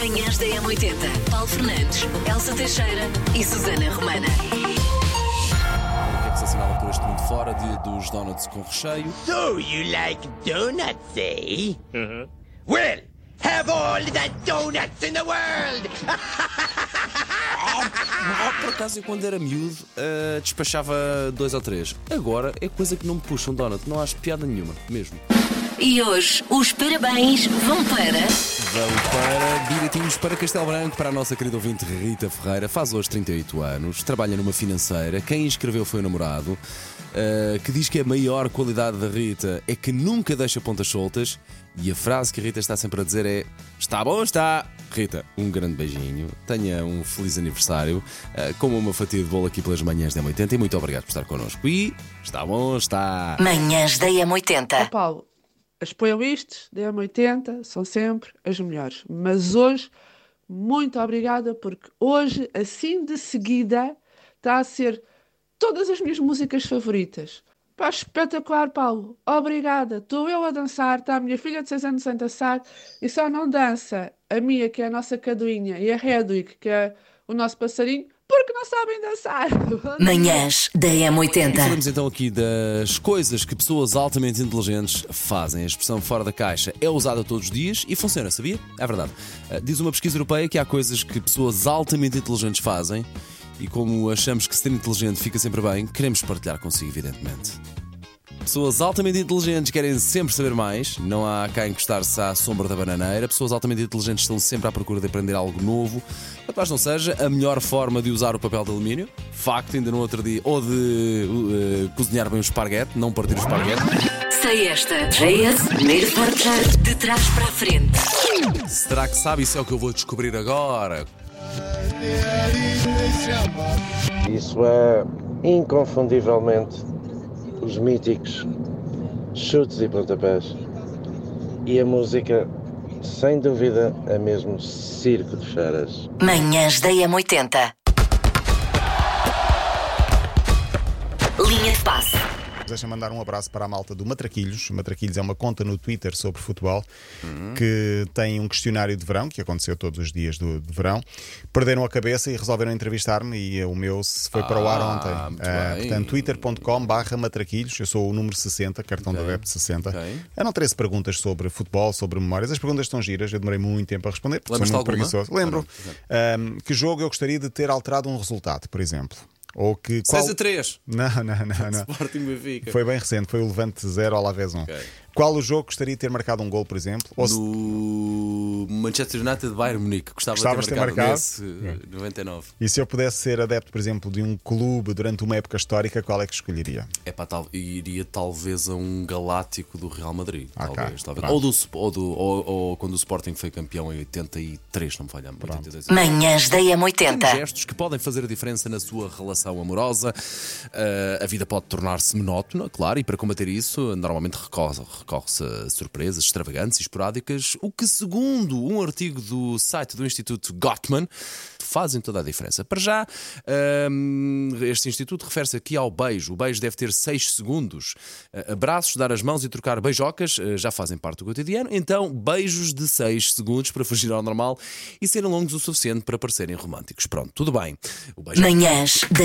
Manhãs da M80. Paulo Fernandes, Elsa Teixeira e Susana Romana. O que é que se assinala por este mundo fora? Dia dos donuts com recheio. So you like donuts, eh? Well, have all the donuts in the world! Ah, por acaso, eu quando era miúdo, ah, despachava dois ou três. Agora é coisa que não me puxa um donut. Não acho piada nenhuma, mesmo. E hoje os parabéns vão para. Vamos para direitinhos para Castelo Branco, para a nossa querida ouvinte Rita Ferreira. Faz hoje 38 anos, trabalha numa financeira. Quem inscreveu foi o namorado, ah, que diz que a maior qualidade da Rita é que nunca deixa pontas soltas. E a frase que a Rita está sempre a dizer é: Está bom, está! Rita, um grande beijinho, tenha um feliz aniversário, ah, coma uma fatia de bolo aqui pelas manhãs da 80 e muito obrigado por estar connosco. E está bom, está! Manhãs da Ó M80. Paulo, as playlists da M80 são sempre as melhores. Mas hoje, muito obrigada, porque hoje, assim de seguida, está a ser todas as minhas músicas favoritas. Pá, espetacular, Paulo. Obrigada. Estou eu a dançar, está a minha filha de 6 anos a dançar e só não dança a Mia, que é a nossa caduinha, e a Hedwig, que é o nosso passarinho, porque não sabem dançar. Manhãs da M80. Falamos então aqui das coisas que pessoas altamente inteligentes fazem. A expressão fora da caixa é usada todos os dias e funciona, sabia? É verdade. Ah, Diz uma pesquisa europeia que há coisas que pessoas altamente inteligentes fazem e, como achamos que ser inteligente fica sempre bem, queremos partilhar consigo, evidentemente. Pessoas altamente inteligentes querem sempre saber mais, não há cá encostar-se à sombra da bananeira. Pessoas altamente inteligentes estão sempre à procura de aprender algo novo. Quanto mais não seja, a melhor forma de usar o papel de alumínio, facto, ainda no outro dia, ou de uh, cozinhar bem o esparguete, não partir o esparguete. Sei esta. JS, primeiro forjar de trás para a frente. Será que sabe? Isso é o que eu vou descobrir agora. Isso é inconfundivelmente os míticos chutes e pontapés. E a música, sem dúvida, é mesmo circo de feras. Manhãs da M80. Linha de passe. Deixa mandar um abraço para a malta do Matraquilhos. Matraquilhos é uma conta no Twitter sobre futebol que tem um questionário de verão, que aconteceu todos os dias do, de verão. Perderam a cabeça e resolveram entrevistar-me e o meu se foi para o ar Ah, ontem. Ah, bem. portanto, twitter.com barra Matraquilhos. Eu sou o número 60, cartão Ok. da web 60. Ok. Eram 13 perguntas sobre futebol, sobre memórias. As perguntas estão giras, eu demorei muito tempo a responder, porque Lembras-te sou muito alguma? preguiçoso. Lembro. Ah, Ah, que jogo eu gostaria de ter alterado um resultado, por exemplo? Ou que. 6 qual- a 3. Não, não, não, não. Sporting Benfica. Foi bem recente, foi o Levante 0 ao Alavés 1. Ok. Qual o jogo gostaria de ter marcado um gol, por exemplo? Ou se- No Manchester United Bayern Munique. Gostava Gostavas de ter marcado, nesse, eh, 99. E se eu pudesse ser adepto, por exemplo, de um clube durante uma época histórica, qual é que escolheria? É pá, tal, iria talvez a um galáctico do Real Madrid. Ok, Talvez, talvez. Ou, do, ou, do, ou, ou quando o Sporting foi campeão em 83, não me falha 82. Manhãs da Pequenos M80. gestos que podem fazer a diferença na sua relação amorosa. Uh, a vida pode tornar-se monótona, claro, e para combater isso, normalmente recorre- recorre-se a surpresas extravagantes e esporádicas, o que, segundo um artigo do site do Instituto Gottman, fazem toda a diferença. Para já, um, este instituto refere-se aqui ao beijo. O beijo deve ter 6 segundos. Uh, abraços, dar as mãos e trocar beijocas já fazem parte do cotidiano. Então, beijos de 6 segundos para fugir ao normal e serem longos o suficiente para parecerem românticos. Pronto, tudo bem. O beijo Manhãs da